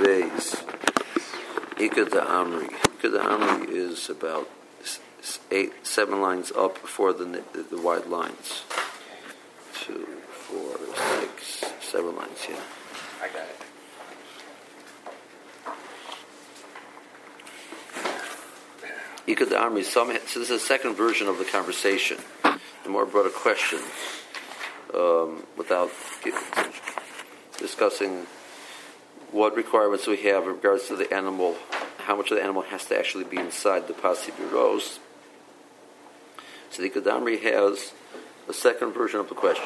Beis. Ikad the Amri. Ikad the Amri is about eight, seven lines up before the, the, the wide lines. Two, four, six, seven lines, yeah. I got it. Ikad the Amri, some, so this is a second version of the conversation. The more brought a question um, without discussing what requirements we have in regards to the animal, how much of the animal has to actually be inside the pasi biros. So the Kadamri has a second version of the question.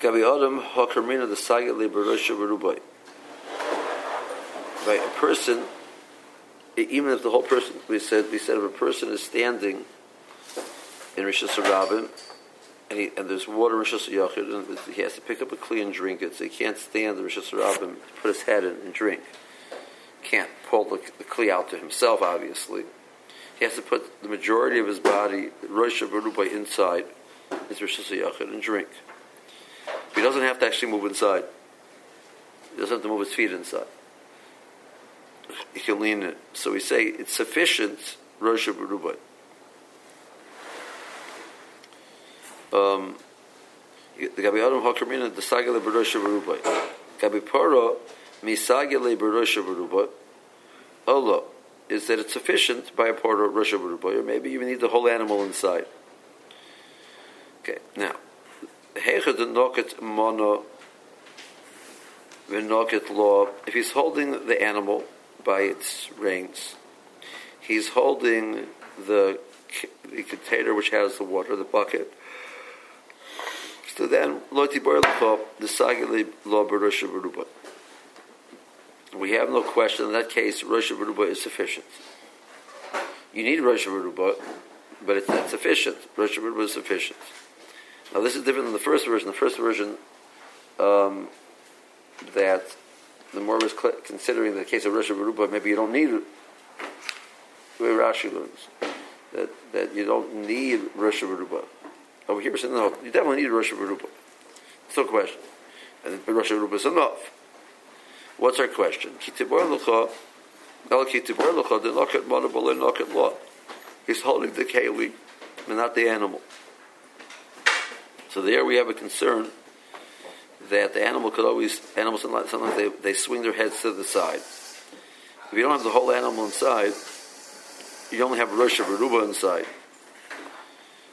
Gabi Adam Hakarmina the Sagat Liberusha Berubai. Right, a person, even if the whole person, we said, we said if a person is standing in Rishas and, he, and there's water in Rishas Yachid, and he has to pick up a kli and drink it, so he can't stand the Rishas Rabim, put his head in and drink. Can't pull the, the kli out to himself, obviously. He has to put the majority of his body, Rosh by inside, his Rishas Yachid, and drink. He doesn't have to actually move inside. He doesn't have to move his feet inside. He can lean it. So we say it's sufficient Rosh Berubai. Um the gabi adam hakamina the sagale berosha beruba gabi paro mi sagale berosha beruba Allah is that it's sufficient by a part of Russia or maybe you need the whole animal inside. Okay, now, Hecha the Noket Mono Vinoket law, if he's holding the animal by its reins, he's holding the, the container which has the water, the bucket, so then, the. We have no question in that case, Rosh is sufficient. You need Rosh but it's not sufficient. Rosh is sufficient. Now, this is different than the first version. The first version, um, that the more cl- considering the case of Rosh maybe you don't need the way Rashi learns that, that you don't need Rosh. Over here, we're saying, no, you definitely need a Rosh Hashanah. It's no question. And the Rosh Hashanah is enough. What's our question? He's holding the keli, and not the animal. So there we have a concern that the animal could always, animals sometimes they, they swing their heads to the side. If you don't have the whole animal inside, you only have Rosh Hashanah inside.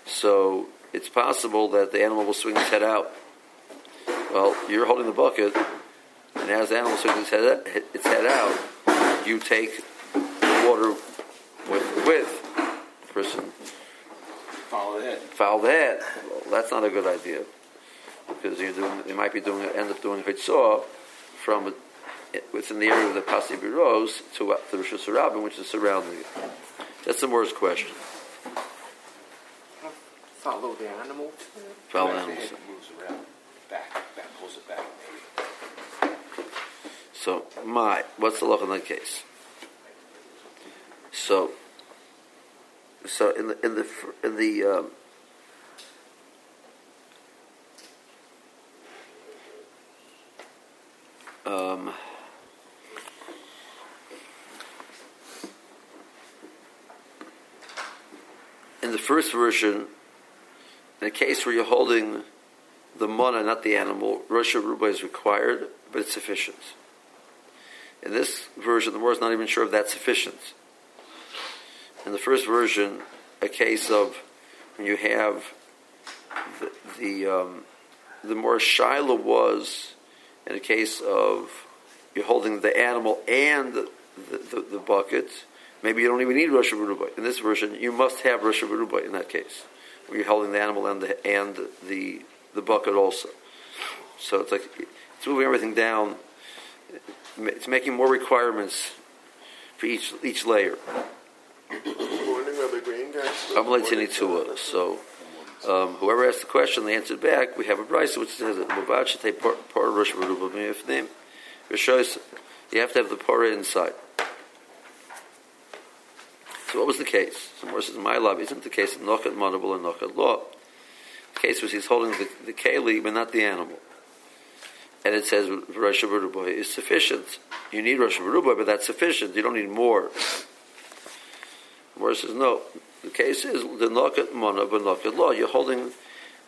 So it's possible that the animal will swing its head out. Well, you're holding the bucket, and as the animal swings its head, its head out, you take the water with with the person. Follow the head. Follow the head. Well, that's not a good idea because you're doing. You might be doing. End up doing hitzah from within the area of the pasi biros to the Rosh Hashanah, which is surrounding it. That's the worst question. Follow the animal. Follow the animal. moves around. Back, back, pulls it back. So, my, what's the law in that case? So, so in the in the in the um, um, in the first version, in a case where you're holding the mana, not the animal, Rosh Ruba is required, but it's sufficient. In this version, the more is not even sure if that's sufficient. In the first version, a case of when you have the the, um, the more Shiloh was in a case of you're holding the animal and the, the, the, bucket, maybe you don't even need Rosh Ruba. In this version, you must have Rosh Ruba in that case you're holding the animal and the and the the bucket also. So it's like it's moving everything down. It's making more requirements for each each layer. I'm late to So um, whoever asked the question, they answered back. We have a price which says that You have to have the para inside. So what was the case? So more says, my love isn't the case of Nokat Manabal and Nokat Law. The case was he's holding the, the keli, but not the animal. and it says Rosh Hashanah is sufficient. You need Rosh Hashanah, but that's sufficient. You don't need more. The Gemara says no. The case is the Nokat Mana, but Nokat Law. You're holding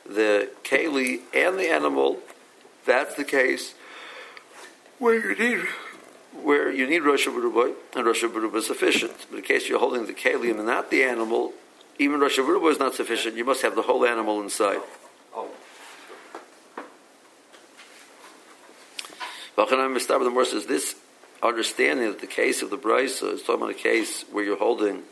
the Keli and the animal. That's the case where you need where you need Rosh Hashanah and Rosh Hashanah is sufficient. But in case you're holding the Keli and not the animal, even Rosh Hashanah is not sufficient. You must have the whole animal inside. Oh, Vachanan Mistab, the more says this understanding that the case of the brisa is talking about a case where you're holding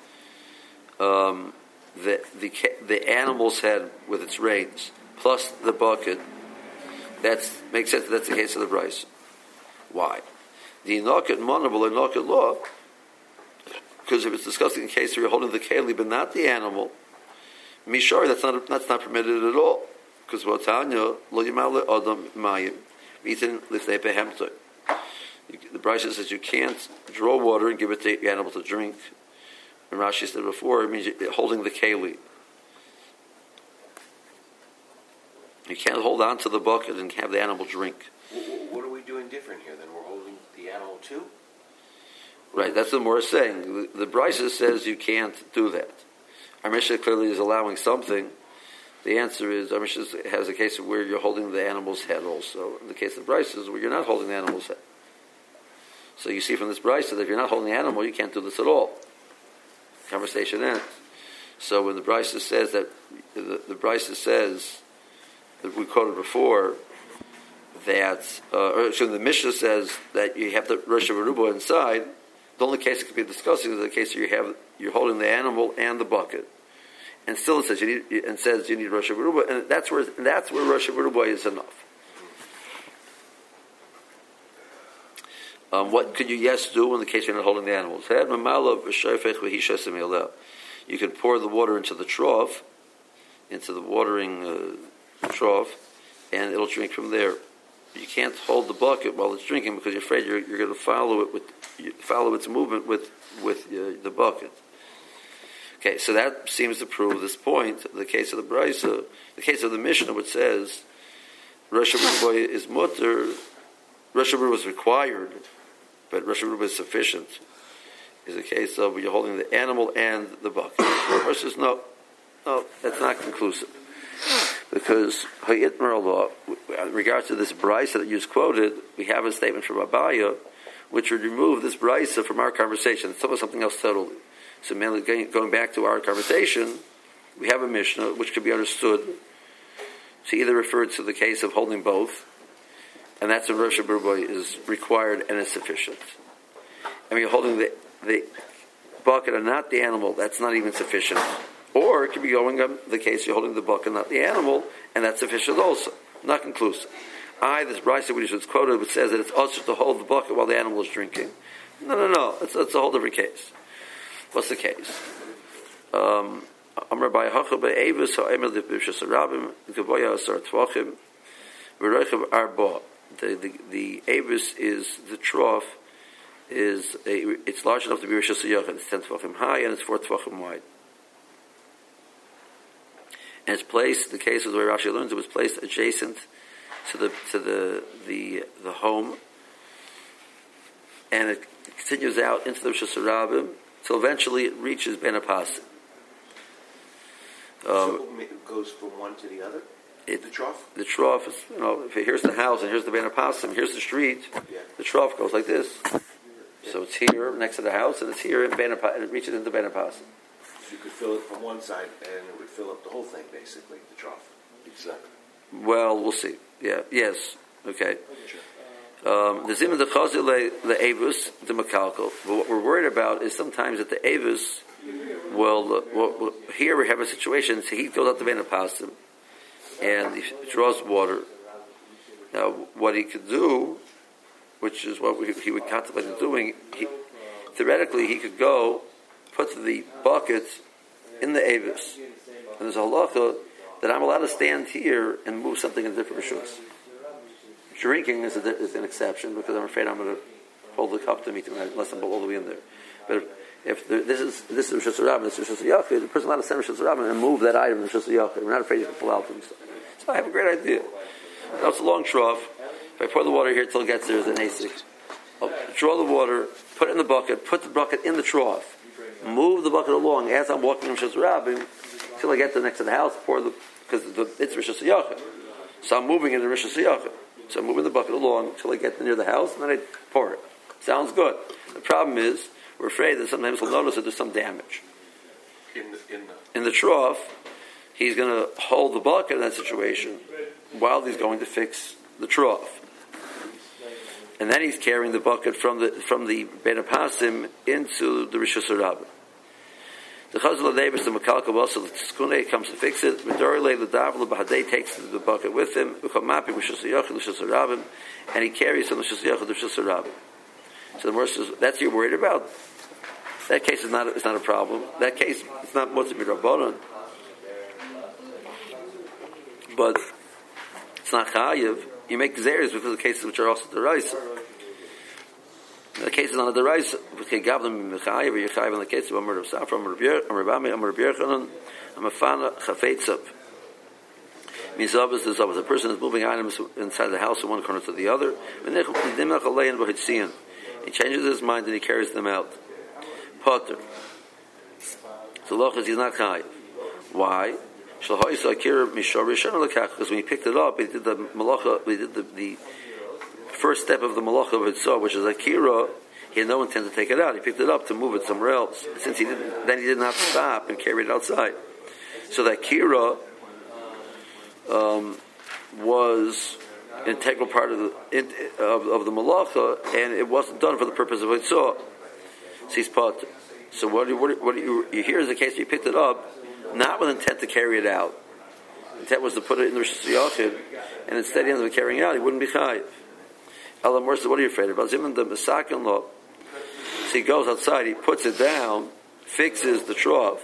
um, the, the the animal's head with its reins plus the bucket. That makes sense. That's the case of the brisa. Why? the inoket knock inoket law, because if it's discussing a case where you're holding the keli but not the animal, mishar that's not that's not permitted at all. Because v'otanya lo yimal adam mayim eaten lifnei behemta. The Brisa says you can't draw water and give it to the animal to drink. And Rashi said before it means holding the keli. You can't hold on to the bucket and have the animal drink. What are we doing different here than Right, that's what we're saying. The, the says you can't do that. Our clearly is allowing something. The answer is our has a case of where you're holding the animal's head also. In the case of Brisa where you're not holding the animal's head. So you see from this Bryce that if you're not holding the animal, you can't do this at all. Conversation ends. So when the Bryce says that the, the says that we quoted before that, uh, or so the Mishnah says that you have the Rosh Hashanah inside, the only case it could be discussing is the case where you have you're holding the animal and the bucket, and still it says you need and says you need Rosh Hashanah, and that's where that's where Rosh Hashanah is enough. Um, what could you yes do in the case you're not holding the animal's? You can pour the water into the trough, into the watering uh, trough, and it'll drink from there. You can't hold the bucket while it's drinking because you're afraid you're, you're going to follow it with follow its movement with with uh, the bucket. Okay, so that seems to prove this point. The case of the brisa, the case of the Mishnah, which says Rosh is mutter, Rosh was required, but Rosh is sufficient. Is a case of you're holding the animal and the bucket. Versus no, no, that's not conclusive because in regards to this brisa that you just quoted, we have a statement from Abaye, which would remove this brisa from our conversation. It's almost something else totally. So, mainly going- back to our conversation, we have a Mishnah which could be understood to either refer to the case of holding both, and that's when Rosh Hashanah is required and is sufficient. And you're holding the, the bucket and not the animal, that's not even sufficient. Or it could be going on the case you're holding the bucket, not the animal, and that's sufficient also. Not conclusive. I, this Bryce which is quoted, which says that it's also to hold the bucket while the animal is drinking. No, no, no. It's, it's a whole different case. What's the case? Um, Avis, the. The, the, the Avis is the trough, is a, it's large enough to be Rishas Yachid. It's 10 Tvachim high and it's 4 Tvachim wide. And it's placed, the case the way Rashi learns, it was placed adjacent to the, to the, the, the home. And it continues out into the Rishas Rabim, till eventually it reaches Ben Apas. so um, it goes from one to the other. It- the trough. the trough is, you know, if here's the house and here's the Ben Apasim, here's the street, Yeah. the trough goes like this. So it's here next to the house, and it's here in Ben Apasim, and it reaches into Ben Apasim. So you could fill it from one side, and it would fill up the whole thing, basically, the trough. Exactly. Well, we'll see. Yeah, yes, okay. Um, the zimah the chazil the avus the makalkal. But what we're worried about is sometimes that the avus will, uh, well, well, here we have a situation. So he goes out to Ben Apasim, and he draws water. Now, what he could do, which is what we, he would contemplate doing, he, theoretically he could go put the bucket in the avis. And there's a halacha that I'm allowed to stand here and move something in different rishus. Drinking is, a, is an exception because I'm afraid I'm going to hold the cup to me unless I'm all the way in there. But if, if the, this is this is Rishus Rabbim, this is Rishus Yachid, the person allowed to send Rishus Rabbim and move that item in Rishus Yachid. We're not afraid can pull out things. So I have a great idea. Now it's a long trough. If I pour the water here till it gets there, there's an ASIC. I'll draw the water, put it in the bucket, put the bucket in the trough, move the bucket along as I'm walking from Shazarabim till I get to the next to the house, pour the, because it's Rosh Hashanah. So I'm moving it in Rosh Hashanah. So I'm moving the bucket along until I get near the house, and then I pour it. Sounds good. The problem is, we're afraid that sometimes we'll notice that there's some damage. In the, in the, In the trough, he's going to hold the bucket in that situation while he's going to fix the trough. And then he's carrying the bucket from the from the Ben Apasim into the Rishus Rabbah. The Chazal Davis, the Makalka also the Tzkune comes to fix it. Medorile the Davla Bahadei takes the bucket with him. Ukamapi Rishus Yachid Rishus Rabbah, and he carries from the Rishus Yachid Rishus Rabbah. So the Morris says that's you're worried about. That case is not it's not a problem. That case it's not what's it rabbanon, but it's not chayiv. You make zeres because of cases which are also the deraisa. The case is on a deraisa. Okay, gavlim mechayiv or yechayiv in the case of Amr Safra, Amr Rabami, Amr Yerchanan, Amafana chafetzav. Means obviously, there's always a person is moving items inside the house from one corner to the other. He changes his mind and he carries them out. Potter. So lochas he's not chayiv. Why? Because when he picked it up, he did the malacha, he did the, the first step of the malacha of Hitzah, which is Akira. He had no intent to take it out. He picked it up to move it somewhere else. Since he didn't, then he did not stop and carry it outside. So that Kira um, was integral part of the of, of the malacha, and it wasn't done for the purpose of Hitzah. So he's part. So what, do, what, what you, you hear is the case he picked it up not with intent to carry it out. Intent was to put it in the Hashanah, and instead he ended up carrying it out. He wouldn't be chayiv. Elamor said, "What are you afraid about?" Zimon the Masakin law. So he goes outside, he puts it down, fixes the trough,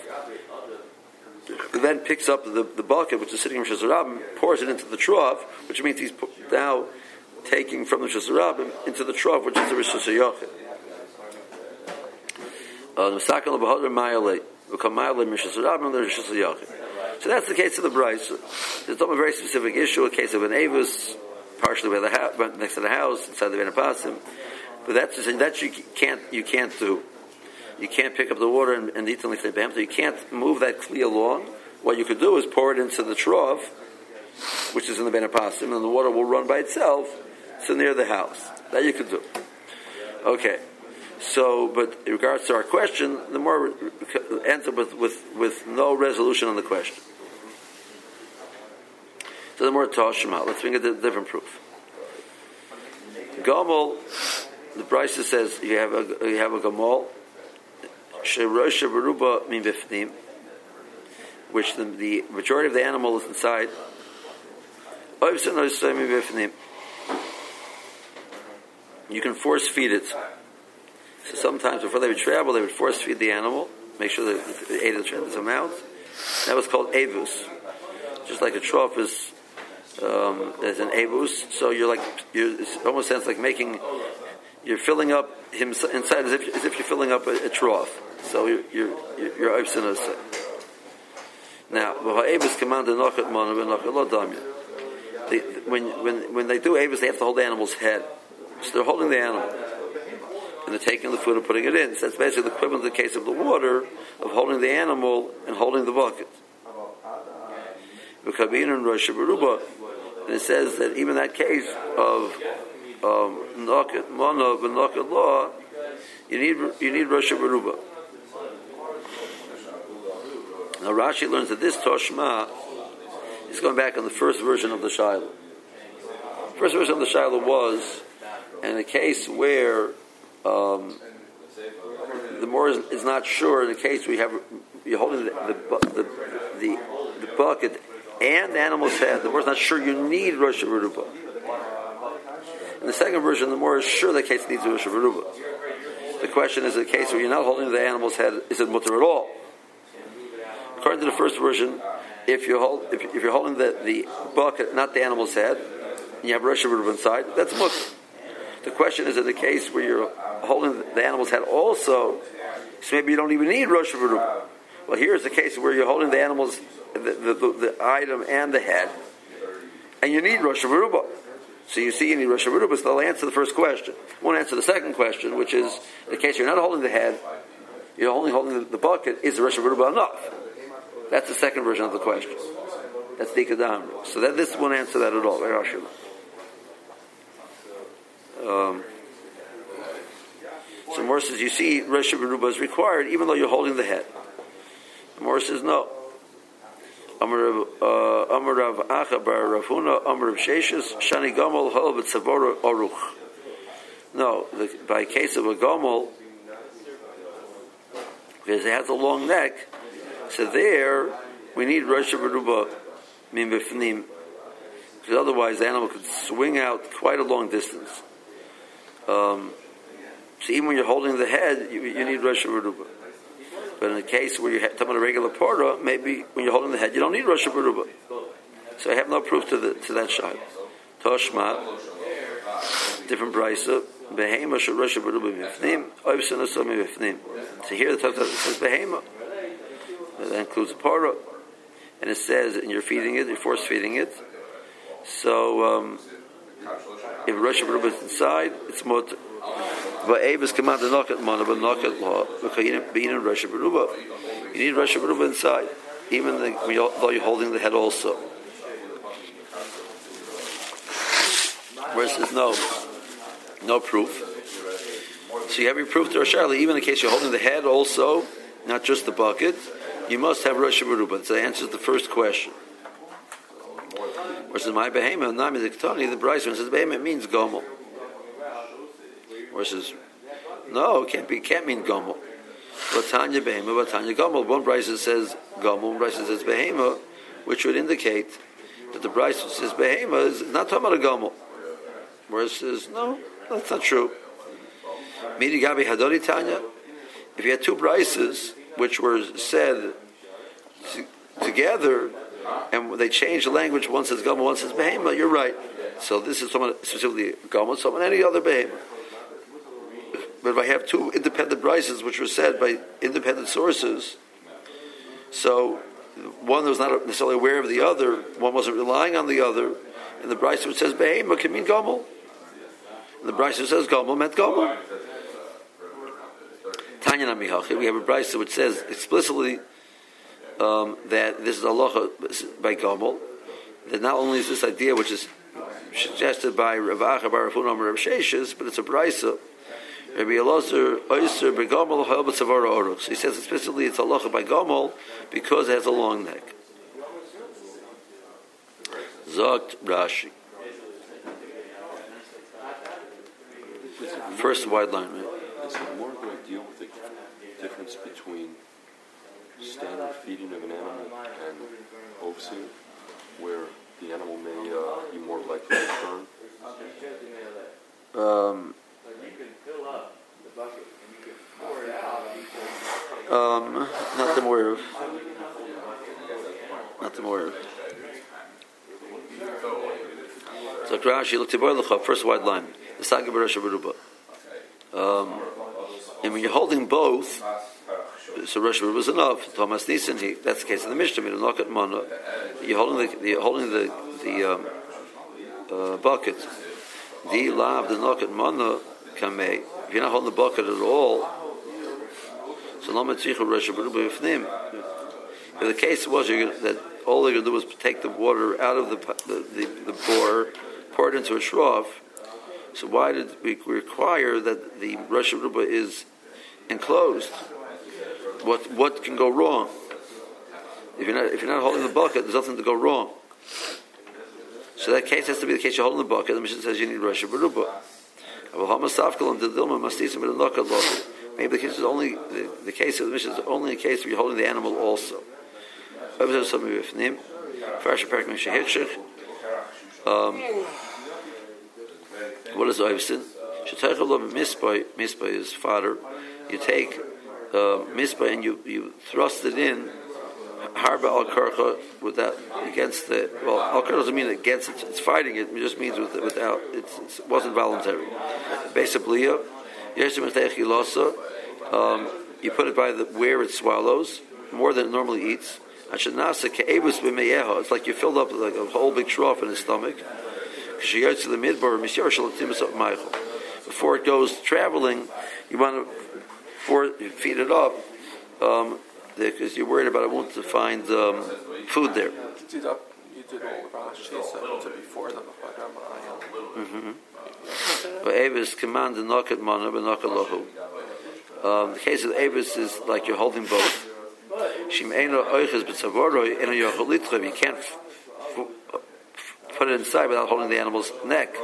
then picks up the, the bucket which is sitting in the Shazarabim, pours it into the trough, which means he's now taking from the Shazarabim into the trough, which is the Rosh Hashanah. Uh, b'hodr so that's the case of the Bryce. There's a very specific issue, a case of an Avus, partially by the house, next to the house, inside the Benapasim. But that's that you can't you can't do. You can't pick up the water and, and eat like the You can't move that clear along. What you could do is pour it into the trough, which is in the Benapasim, and the water will run by itself. So near the house. That you could do. Okay. So, but in regards to our question, the more ends up with, with, with no resolution on the question. So the more Toshima. Let's bring a different proof. Gomel, the Bryce says you have a you have a Gomel, Sherosh Baruba min bifnim, which the, the majority of the animal is inside. You can force feed it. So sometimes before they would travel, they would force feed the animal, make sure that they ate a tremendous amount. That was called avus. Just like a trough is um, there's an avus, so you're like you it almost sounds like making you're filling up him inside as if as if you're filling up a, a trough. So you're you're you're us. Now, nochet mon When when when they do avus, they have to hold the animal's head. So they're holding the animal and they're taking the food and putting it in. So that's basically the equivalent of the case of the water, of holding the animal and holding the bucket. And it says that even that case of um, Manav and Nakat law, you need you need Rosh Baruba. Now Rashi learns that this Toshma is going back on the first version of the Shiloh. First version of the Shiloh was in a case where um, the more is, is, not sure in the case we have you're holding the the, the, the, bucket and the animal's head. The more is not sure you need Rosh Hashanah. In the second version, the more is sure the case needs Rosh Hashanah. The question is the case where you're not holding the animal's head, is it mutter at all? According to the first version, if you hold if, if you're holding the, the bucket, not the animal's head, and you have Rosh Hashanah inside, that's mutter. The question is in the case where you're holding the animal's head also, so maybe you don't even need Rosh Hashanah. Well, here's the case where you're holding the animal's, the, the, the, item and the head, and you need Rosh Hashanah. So you see, you need Rosh Hashanah, but they'll answer the first question. Won't answer the second question, which is, in the case you're not holding the head, you're only holding the, bucket, is the Rosh Hashanah enough? That's the second version of the question. That's the Ikadamra. So that this won't answer that at all. Um, so Morris says, you see, Rosh Hashanah is required even though you're holding the head. Morris says, no. Amar uh, Rav Acha Bar Rav Huna Amar Sheshes Shani Gomel Hol B'Tzavor Aruch. No, the, by case of a Gomel, because it has a long neck, so there we need Rosh Hashanah Min because otherwise the animal could swing out quite a long distance. Um, so even when you're holding the head, you, you need Rosh Hashanah. But in the case where you're talking about a regular porta, maybe when you're holding the head, you don't need Rosh Hashanah. So I have no proof to, the, to that shot. Toshma, different brisa. Behema shel Rosh Hashanah b'mifnim, oivsin asom b'mifnim. So here the Torah says behema. That includes a porta. And it says, and you're feeding it, you're force feeding it. So, um, if Rosh Hashanah is inside, it's mutter. But Avis command to knock at mana, but knock at law. Being in Rosh Hashanah. You need Rosh Hashanah inside, even though you're holding the head also. Says no, no proof. So you have your proof to Rosh even in case you're holding the head also, not just the bucket. You must have Rosh Hashanah. So that answers the first question. Versus my behema, nami the ketani, the Bryce says behema means gomel. Says, no, it can't be, can't mean gomel. Vatanya behema, Vatanya gomel. One Bryce says gomel, one Bryce says behema, which would indicate that the Bryce says behema is not talking about a gomel. Says, no, that's not true. Midi gabi hadori tanya. If you had two Bryces, which were said together, and they change the language. One says Gama, one says Behema. You're right. So this is someone specifically Gama, someone any other Behema. But if I have two independent prices which were said by independent sources, so one was not necessarily aware of the other, one wasn't relying on the other, and the Bryce which says Behema can mean Gomel. And the which says Gomel meant Gomel. Tanya Namihachi, we have a Bryce which says explicitly um, that this is Allah by Gomel, that not only is this idea which is suggested by Rav Acha Bar Rav Rav Sheshes, but it's a brisa. Rabbi Elazar Oyser begomel ha'el b'tzavara oruk. So he says explicitly it's Allah by Gomel because it has a long neck. Zogt Rashi. First wide line, right? Is it more going to deal with the difference between standard feeding of an animal and overseeing, where the animal may uh, be more likely to turn? Um, um, not the more of. Not the more of. So Rashi looked at first wide line. The Saga Baruch Um, and when you're holding both, so Rosh was enough. Thomas Nissen, he, that's the case of the Mishnah. You knock at mana. You're holding the, you're holding the the um, uh, bucket. The lav the knock at mana If you're not holding the bucket at all, so no mitzichu Rosh b'ifnim. If the case was that all you're going to do was take the water out of the the, the, the bore, pour it into a shroff. So why did we require that the Rosh is enclosed? what what can go wrong? If you're not if you're not holding the bucket, there's nothing to go wrong. So that case has to be the case you're holding the bucket. The mission says you need Rosh Baruba. Maybe the case is only the, the case of the mission is only a case where you're holding the animal also. Um, what is Oivsin? Mispa is fodder. You take uh, mispa and you, you thrust it in harba al karcha without against the well al karcha doesn't mean against it, it's fighting it, it just means with, without it's, it wasn't voluntary. Basically, um, you put it by the where it swallows more than it normally eats. It's like you filled up like a whole big trough in his stomach. Before it goes traveling, you want to feed it up um, because you're worried about it won't find um, food there. You did up. You did all the Rashi before the Bacharamayel. But Avis command the knock at mana, but knock alohu. Um, the case of Avis is like you're holding both. Shim'ena oiches b'tzavoroi ena yocholitzchav. You can't put it inside without holding the animal's neck.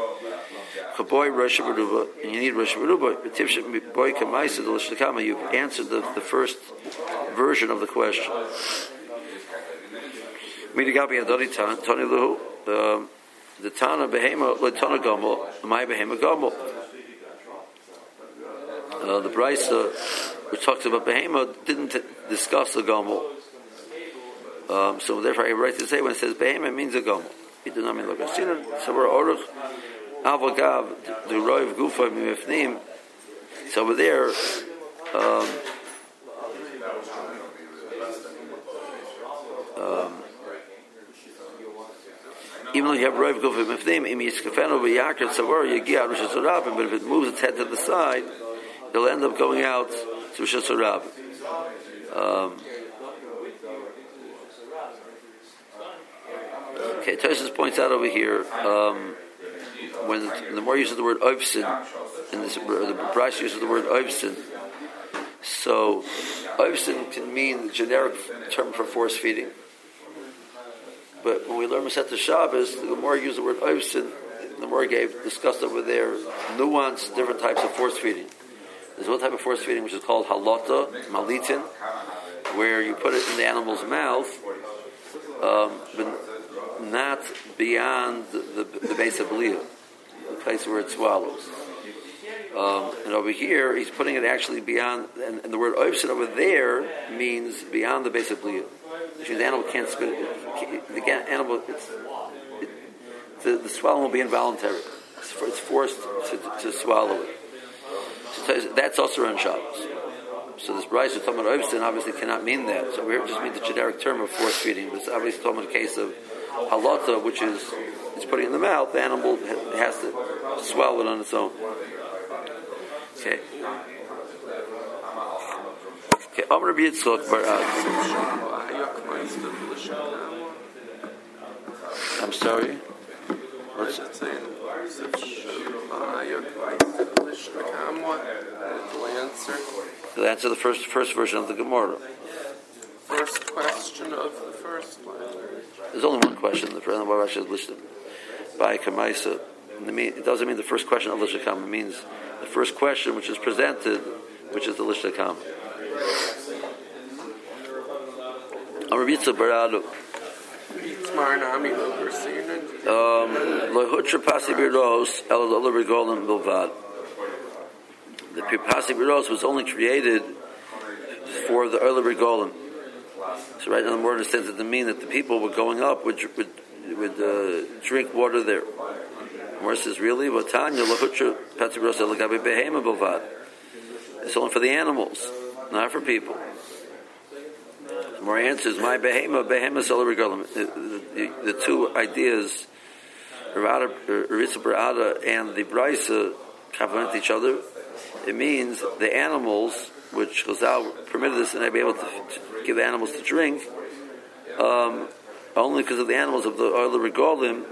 Chaboy Rosh Baruba, and you need Rosh Baruba. Boy kamaisa the l'shtakama. You've answered the, the first version of the question. Midigabi adoni tan tani luhu. Um, The Tana Behema le Tana Gomel, my Behema Gomel. Uh, the Brisa, which talks about Behema, didn't discuss the Gomel. Um, so therefore, I right to say when it says Behema, it means a Gomel. Like a sinner. So we're Oruch, Avagav, the Roiv Gufa Mifnim. So over there, um, even though you have Roiv Gufa Mifnim, Im Yiskafenu V'Yakar Tzavor Yagia Rosh Hashanah, but if it moves its head to the side, it'll end up going out to Rosh Hashanah. Um, okay, Tosis points out over here um, when the, the more use of the word oivsin, and this, the Bryce uses the word oivsin. So, oivsin can mean the generic term for force feeding. But when we learn Masechet Shabbos, the more use the word oivsin, the more gave discussed over there nuanced different types of force feeding. There's one type of force feeding which is called halata, malitin, where you put it in the animal's mouth, um, not beyond the, the, base of belief, the place where it swallows. Um, and over here, he's putting it actually beyond, and, and the word oivsin over there means beyond the base of belief. Which means the animal can't spit it. The animal, it's, it, the, the swallowing will be involuntary. It's, for, it's forced to, to swallow it. So that's also on Shabbos. So this Bryce of Talmud obviously cannot mean that. So we just mean the generic term of force feeding. But it's obviously a case of halata, which is it's putting in the mouth. The animal has to swallow it on its own. Okay. Okay. Amr Yitzchok uh, I'm sorry. What's it saying? To answer the first first version of the Gemara. First question of the first one. There's only one question. The first one Rashi is listed by Kamaisa. It doesn't mean the first question of Lishakam. It means the first question which is presented, which is the Lishakam. Amravitza Baradu. Smarnami Loversinin. Lohutra Pasi Birdos, El Rigolim Bilvad. The Pasi Birdos was only created for the early Rigolim. So right now the word understands it to mean that the people were going up would would, would uh, drink water there. More says really, It's only for the animals, not for people. More answers. My behema, behema the, the, the two ideas, Ritza Barada and the Brisa, complement each other. It means the animals, which Chazal permitted this, and be able to, to give animals to drink, um, only because of the animals of the other regalim.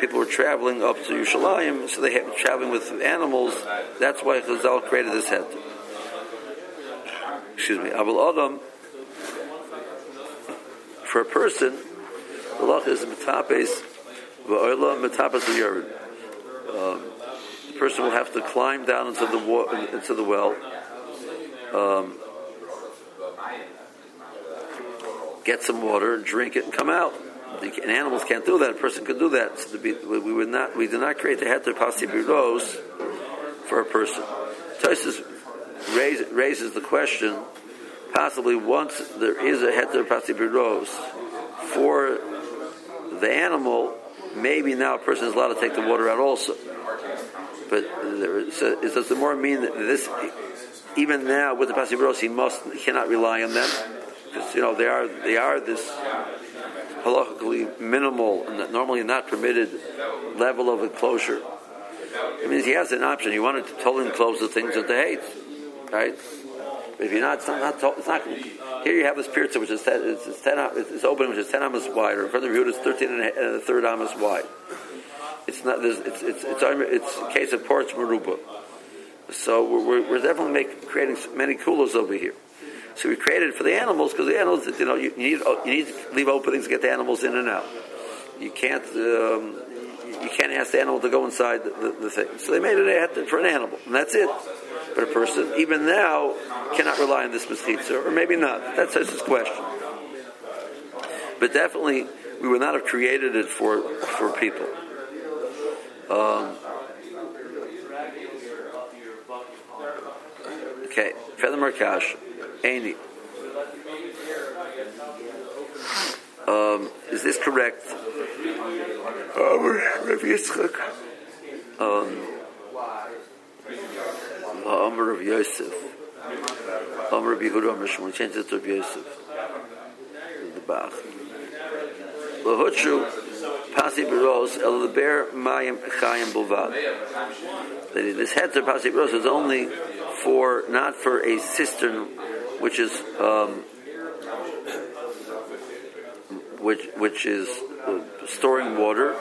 People were traveling up to Yerushalayim, so they had traveling with animals. That's why Chazal created this head. Excuse me. Abul Adam for a person, the law is metapes va'ola metapes v'yarid. Um, the person will have to climb down into the wa- into the well. Um, get some water, drink it, and come out. And animals can't do that. A person could do that. So be, we would not. We did not create the heter pasi biros for a person. Tosis raises, raises the question possibly once there is a heter pasibiros for the animal, maybe now a person is allowed to take the water out also. But there, so, does the more mean that this, even now with the pasibiros, he must he cannot rely on them because you know they are they are this halachically minimal and normally not permitted level of enclosure. It means he has an option. He wanted to totally enclose the things that they hate, right? If you're not, it's not, not it's not. Here you have this pirza, which is ten, it's, ten, it's open, which is ten amas wide, or in front of you it's thirteen and a, and a third amas wide. It's not. It's it's it's, it's, it's a case of porch maruba. So we're, we're definitely make, creating many coolers over here. So we created it for the animals because the animals, you know, you need you need to leave openings to get the animals in and out. You can't um, you can't ask the animal to go inside the, the, the thing. So they made it for an animal, and that's it. But a person, even now, cannot rely on this meschitza, or maybe not. That's his question. But definitely, we would not have created it for for people. Um, okay, Feather Markash, Aini. Um, is this correct? Um. Um, Amr of Yosef. Amr of Yehuda Amr Shmuel. Change it to Yosef. The Bach. Lahutru Pasi Beros El Leber Mayim Chayim Bovad. This heter Pasi Beros is only for not for a cistern, which is um, which which is uh, storing water,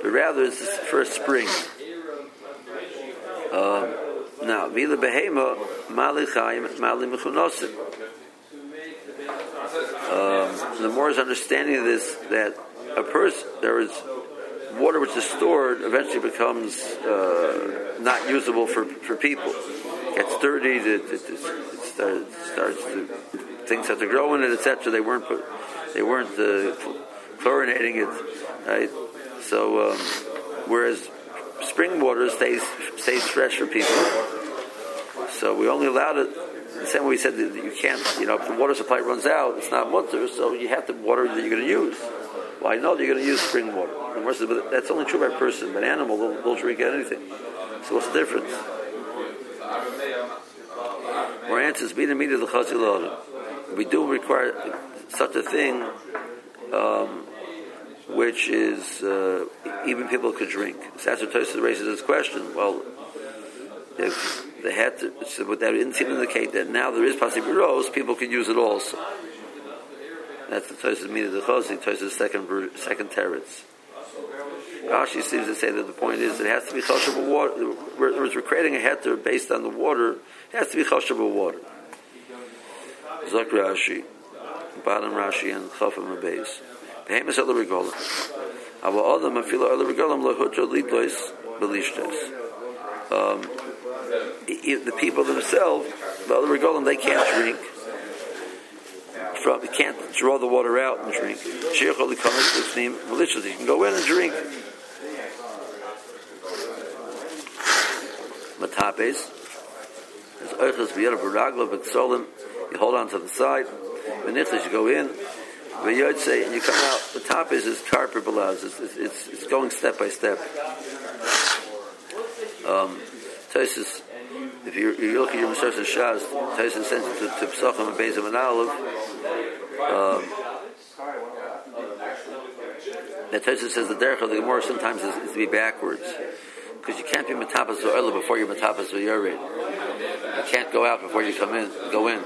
but rather it's for a spring. Um, now, vila behema mali chayim mali mechunosim. Um, the more is understanding of this that a person there is water which is stored eventually becomes uh, not usable for, for people. Gets dirty, it, it, it, it starts, starts to things start to grow in it, etc. They weren't put, they weren't uh, chlorinating it, right? So um, whereas spring water stays stays fresh for people. So we only allowed it. The same way we said that you can't, you know, if the water supply runs out, it's not water, so you have the water that you're going to use. Well, I know that you're going to use spring water. That's only true by person. But animal, they'll, they'll drink anything. So what's the difference? Our answer is, the We do require such a thing, um, which is uh, even people could drink. Tosis raises this question. Well, if they had to, so but that didn't seem to indicate that now there is possibly rose, people could use it also. That's the Tosis meaning of the Chosi, Tosis second second teretz. Rashi seems to say that the point is it has to be choshev water. We're, we're creating a heter based on the water. It has to be choshev water. Zak Rashi, bottom Rashi and Chafim Abeis. Behemoth regolim. Ava adam regolim lahudra lidlois belishtes. Um, the people themselves, the other regolim, they can't drink. From, can't draw the water out and drink. You can go in and drink. Matapes. Baragla v'tzolim. You hold on to the side. V'nichas, you go in. V'yotze, and you come out. The top is is carpet belaz. It's, it's, it's going step by step. Um, Tosis, if you, you look at your Mesilas Yesharos, Tosis sends it to, to Psachim and Bezim and Aleph. Um, Tosis says the derech of the Gemara sometimes is, is to be backwards because you can't be metapas oila before you're metapas yored. You can't go out before you come in, go in.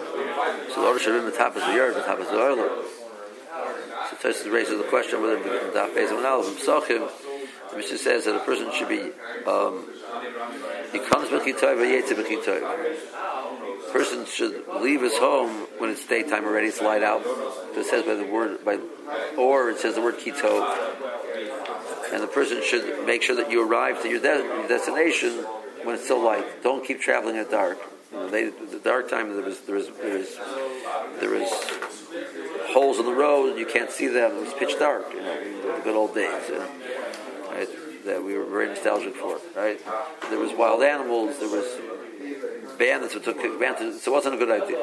So the order should be metapas yored, metapas oila. So Tosis raises the question whether the daf bezim and aleph psachim. The Mishnah says that a person should be um, he comes b'chitoy. Person should leave his home when it's daytime already. It's light out. So it says by the word by, or it says the word kitov and the person should make sure that you arrive to your, de- destination when it's still light. Don't keep traveling at dark. You know, they, the dark time there was there was there was there was holes in the road. You can't see them. It was pitch dark. You know, the good old days. You know, right? That we were very nostalgic for. Right? There was wild animals. There was bandits who took advantage. So it wasn't a good idea.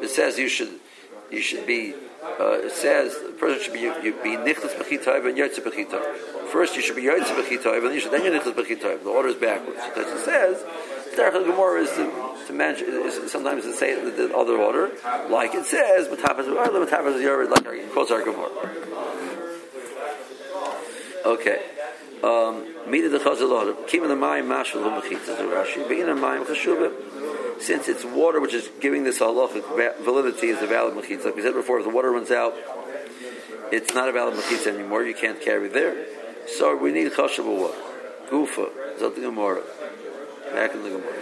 It says you should you should be. Uh, it says the person should be you, you be nichlas b'chitayv and yotze b'chitayv. First, you should be yotze b'chitayv, and then you should then you nichlas b'chitayv. The order is backwards. Because it says derech of the Gemara is to, to mention, is sometimes to say the, the other order, like it says, Matapas Matapas Yored, like our, quotes our Gemara. Okay. Um, Mida the chazal Keep in the mind mashal l'machitza to Rashi. But in the mind chashuvah, since it's water which is giving this halachic validity is a valid machitza. Like we said before, if the water runs out, it's not a valid machitza anymore. You can't carry there. So we need chashav water. Gufa, zot the Gemara. Back in the Gemara.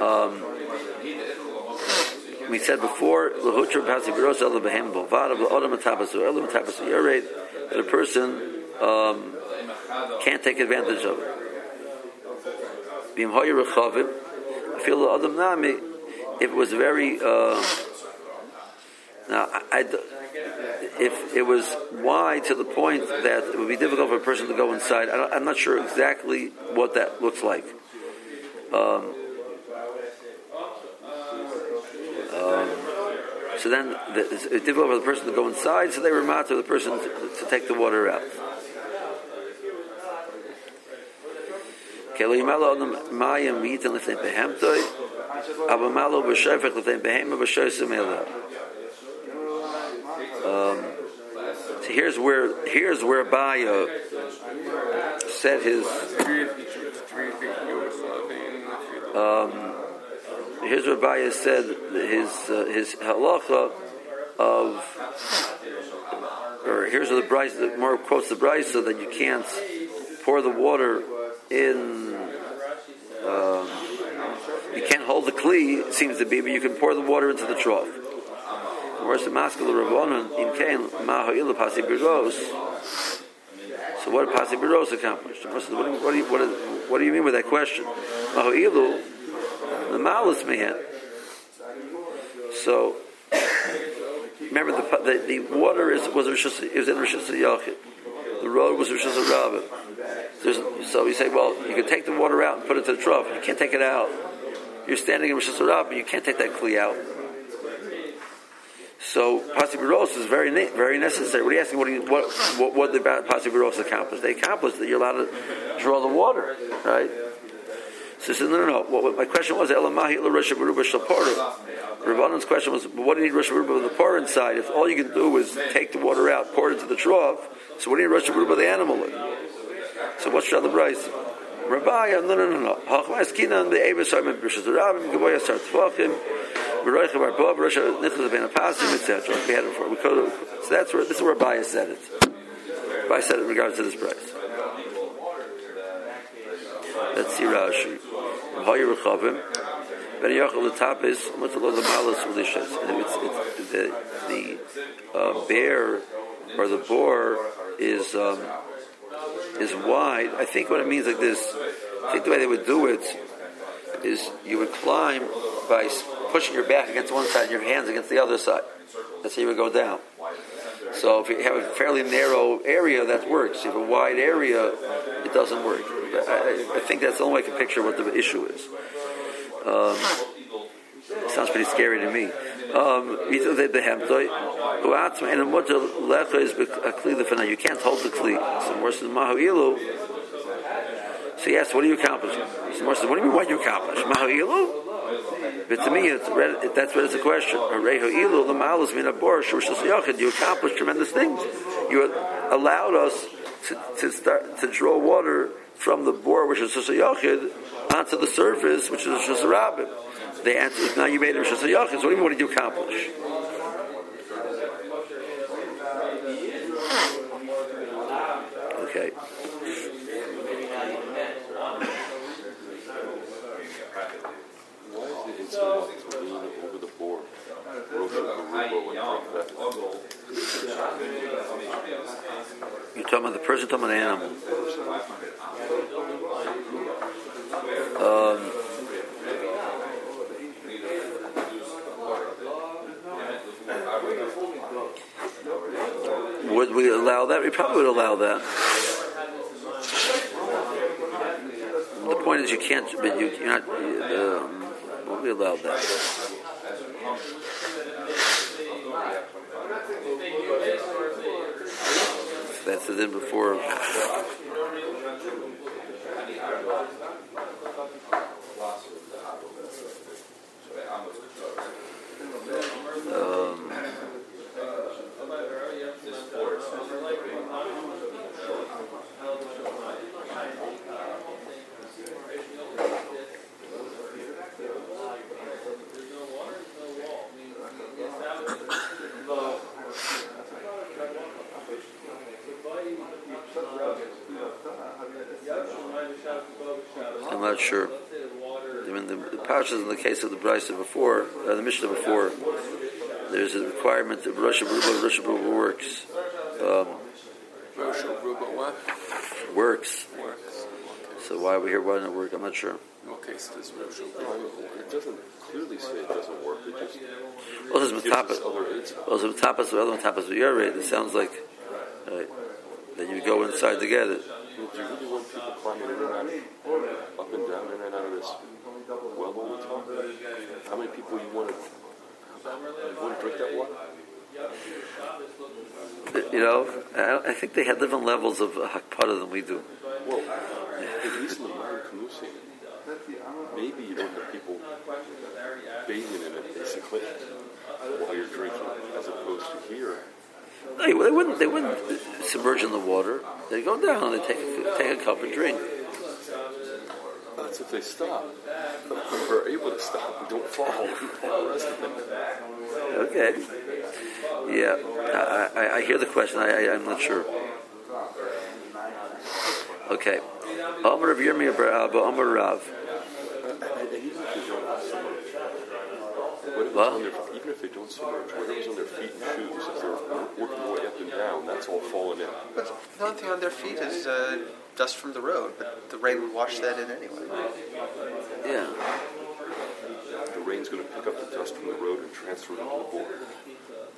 Um, we said before, that a person um, can't take advantage of it. If it was very uh, now, I, I, if it was wide to the point that it would be difficult for a person to go inside, I am not sure exactly what that looks like. Um, um, so then it's difficult for the person to go inside, so they were to the person to, to take the water out. Um, here's where here's where Abaye said his. Um, here's where Abaye said his uh, his halacha of, or here's where the Bryce that more quotes the Bryce so that you can't pour the water in. Um, you can't hold the kli, it seems to be, but you can pour the water into the trough. Whereas the maskul Rabbanon in Kain Maha'ilu Pasi Biros. So what did Pasi Biros accomplish? What do, you, what, do you, what, do, what do you mean with that question? Maha'ilu, the Malas Mehen. So remember the, the, the water is was it was in Rishus Yachid. The road was Rishus Rabbim. So you say, well, you can take the water out and put it to the trough. You can't take it out. You're standing in Rishus Rabbim, you can't take that kli out. So pasibiros is very very necessary. What are you asking? What, you, what, what, what the pasibiros accomplish? They accomplish that you're allowed to draw the water, right? So he said, no, no, no. What, my question was, Elamahi Rosh Rabbanon's question was, what do you need Rosh with the pour inside? If all you can do is take the water out, pour it into the trough, so what do you need Rosh with the animal in? So what's the Bryce? Rabbi, uh, no, no, no, no. Tvachim, Baruch Bar Ben Apasim, etc. We had it before. So that's where this is where Rabbi said it. Rabbi said it in regards to this price. Let's see Rashi. Hoyer Rechavim. Ben Yochel the top is Mutal the Malas Ulishas. It's, it's the the uh, bear or the boar is um, is wide. I think what it means like this. I think the way they would do it is you would climb by pushing your back against one side and your hands against the other side. That's how you would go down. So if you have a fairly narrow area, that works. If you have a wide area, it doesn't work. I, I think that's the only way I can picture what the issue is. Um, sounds pretty scary to me. Um, you can't hold the kli. So more says mahu So yes, what do you accomplish? So what do you mean? What do you accomplish? Mahu but to me, it's, that's what it's a question. You accomplished tremendous things. You allowed us to, to start to draw water from the bore, which is Yachid, onto the surface, which is Shusarabim. The answer is now you made it Shusayachid. So what do you did you accomplish? Okay. over the board. You're talking about the person, talking about the animal. Um, would we allow that? We probably would allow that. The point is, you can't. But you, you're not. Um, we allow that. That's the din before. Um, I'm not sure. I mean, the, the Parshas in the case of the Brisa before, uh, the Mishnah before, there's a requirement that Rosh Hashanah Rosh Hashanah works. Um, Rosh Ruba what? works. Works. So why are we here? Why doesn't it work? I'm not sure. What case does Rosh It doesn't clearly say it doesn't work. It just Well, there's metapas. Well, there's metapas, the other metapas of your rate. It sounds like uh, that you go inside to get it. Do you really want people climbing in and out, up and down, in and out of this well all the time? How many people you want to, you want that water? You know, I, I think they had different levels of uh, hakpada than we do. Well, at least in the modern canoe maybe you don't have people bathing in it basically while you're drinking, as opposed to here. No, they wouldn't. They wouldn't submerge in the water. They go down and they take a, take a cup and drink. That's if they stop. We're able to stop and don't fall. All the rest of them. Okay. Yeah, I, I, I hear the question. I, I, I'm not sure. Okay. Omer of Yirmiyah Bar Abba, Omer Rav. And even if they don't submerge, whatever's What? on their, even if they don't submerge, whatever's on their feet and shoes, if they're working their way up and down, that's all falling in. But the only thing on their feet is uh, dust from the road, but the rain would wash that in anyway. Yeah. The rain's going to pick up the dust from the road and transfer it into the board.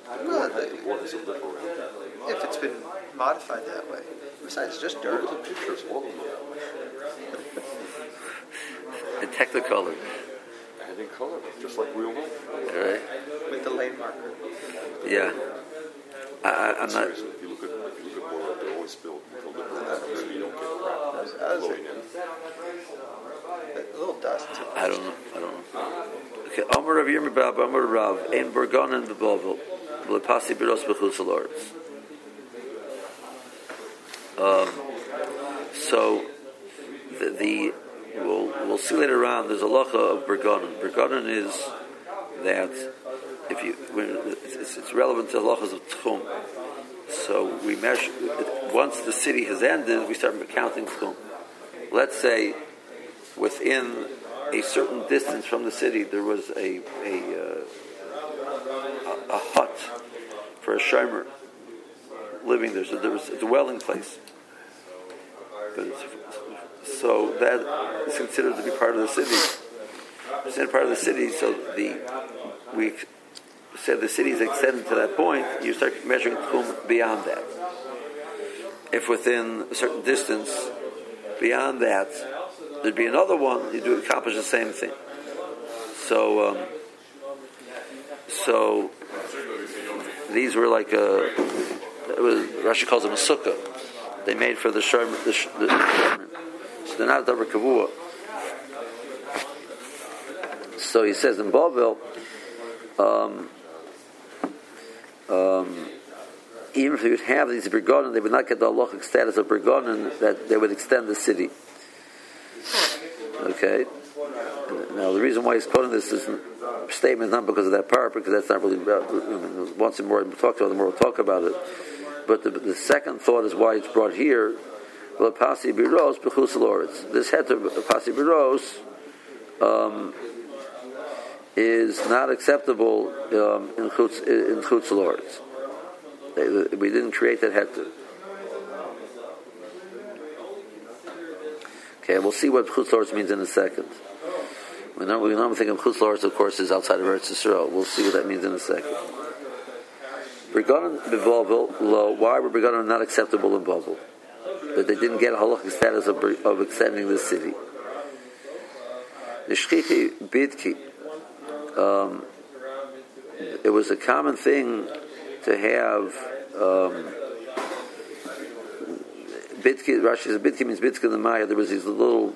The Well, board, has, the- the board has a lip around if it's been modified that way. Besides, it's just Look dirt. at the pictures, all of them. And technicolor. And in color, just like real life. All right. with the lane marker. Yeah. I, I, I'm not. Seriously, if you look at if you look at Boyle, they're always built with a lip around it so you don't get crap I was, I in. a little dust. I don't know. I don't know. Okay. Omer of Yirmiyah Bar Abba, Omer Rav. Ein Bergonen beBovel. V'lepasi biros b'chutz lords. Um, so the, the we'll we'll see later on. There's a locha of bergonin. Bergonin is that if you it's, it's relevant to the lochas of tchum. So we measure once the city has ended, we start counting tchum. Let's say within a certain distance from the city, there was a a, uh, a, a hut for a shomer living there. So there was a dwelling place. It's, so that is considered to be part of the city. Considered part of the city. So the we said the city is extended to that point. You start measuring tchum beyond that. If within a certain distance beyond that, there'd be another one. You do accomplish the same thing. So, um, so these were like a. Was, Rashi calls them a sukkah. They made for the sherm. The, the, so they're not davar kavua. So he says in Boville, um, um, even if they would have these bergonin, they would not get the halachic status of bergonin that they would extend the city. Okay. Now the reason why he's quoting this is statement not because of that part, because that's not really once and more we'll talk about the more we'll talk about it. But the, the second thought is why it's brought here. This head to pasi biros um, is not acceptable um, in chutz in chutz lords. We didn't create that heter. Okay, we'll see what chutz lords means in a second. We know we normally think of chutz lords, of course, is outside of Eretz Yisrael. We'll see what that means in a second. Begonnen b'Bobel lo. Why were begonnen not acceptable in Bobel? That they didn't get a halachic status of, of extending the city. Nishchichi bidki. Um, it was a common thing to have um, bitki, Rashi says bitki means bitki the Maya. There was these little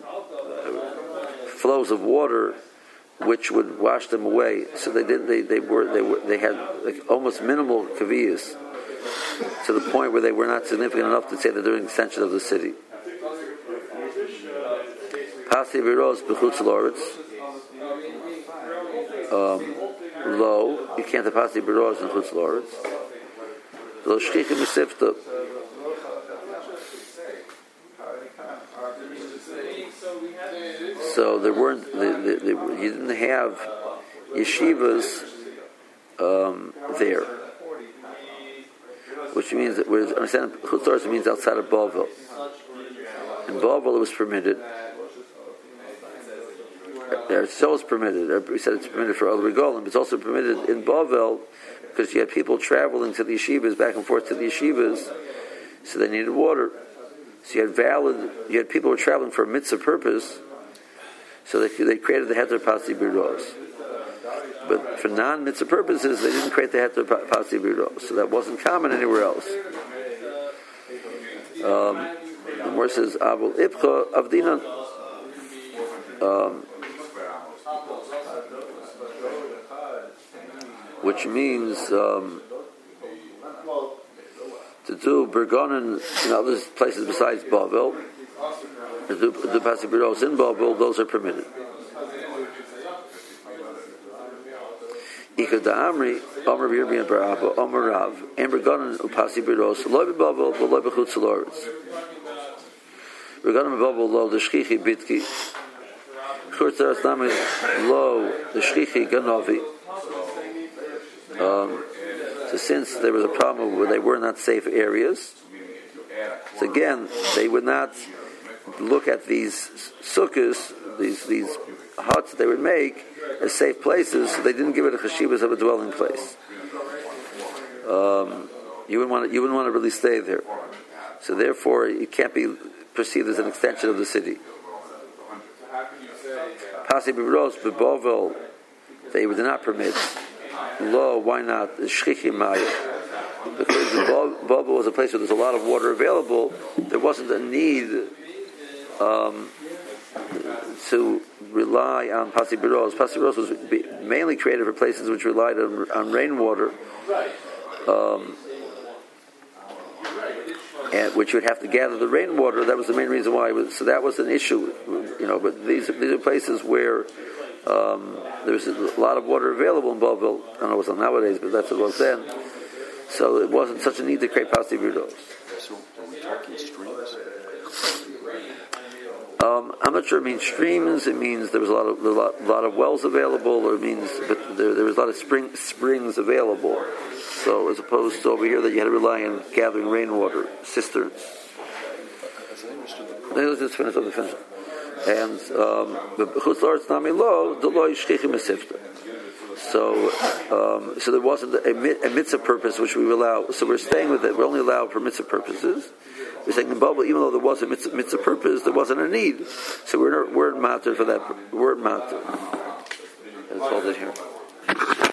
flows of water which would wash them away. So they did. They, they were they were they had like almost minimal kaviyas to the point where they were not significant enough to say that they're an extension of the city. Pasi biros b'chutz loretz. Um, low, you can't have pasi biros in chutz misifta. So there weren't, the, the, the, you didn't have yeshivas um, there, which means that, whereas, understand, chutz means outside of Bavel. In Bavel it was permitted. Eretz is permitted. We said it's permitted for other regalim, it's also permitted in Bavel because you had people traveling to the yeshivas, back and forth to the yeshivas, so they needed water. So you had valid, you had people who were traveling for a mitzvah purpose, so they, they created the heter pasi biros. But for non-mitzvah purposes, they didn't create the heter pasi biros, so that wasn't common anywhere else. Um, the more says avul ipcha avdina. Um, which means um, to do Bergonen in other places besides Bavel, to do, do Pasibiros in Bavel, those are permitted. Ika da Amri, Omer Birbi and Barabba, Omer Rav, and Bergonen upasi Biros, loy bebavel, loy bechutz loritz. Bergonen bebavel lo the shchichi bitki, churtzaras nami lo the shchichi ganovi, um, so since there was a problem where they were not safe areas, so again, they would not look at these sukkahs, these these huts they would make as safe places, so they didn't give it a chashivas of a dwelling place. Um, you wouldn't want to, you wouldn't want to really stay there, so therefore it can't be perceived as an extension of the city. Pasi Bovel, they did not permit law, why not? Because the bubble was a place where there's a lot of water available, there wasn't a need um, to rely on pasibiros. Pasibiros was mainly created for places which relied on, on rainwater. Um, and which would have to gather the rainwater. That was the main reason why. Was, so that was an issue, you know. But these these are places where um, there's a lot of water available in Belleville. I don't know what's on nowadays, but that's what it was then. So it wasn't such a need to create pasi biros. So are we talking streams? Um, I'm not sure it means streams. It means there was a lot of a lot, lot of wells available, or it means but there, there was a lot of spring, springs available. So as opposed to over here that you had to rely on gathering rainwater cisterns. The Let's just finish. Let me finish. And um, chutz la'aretz nami lo deloy shchichim esifta. So, um, so there wasn't a, a mitzvah purpose which we allow. So we're staying with it. We're only allowed for mitzvah purposes. We're saying in bubble, even though there was a mitzvah, mitzvah purpose, there wasn't a need. So we're we're matter for that. We're matter. That's all it here.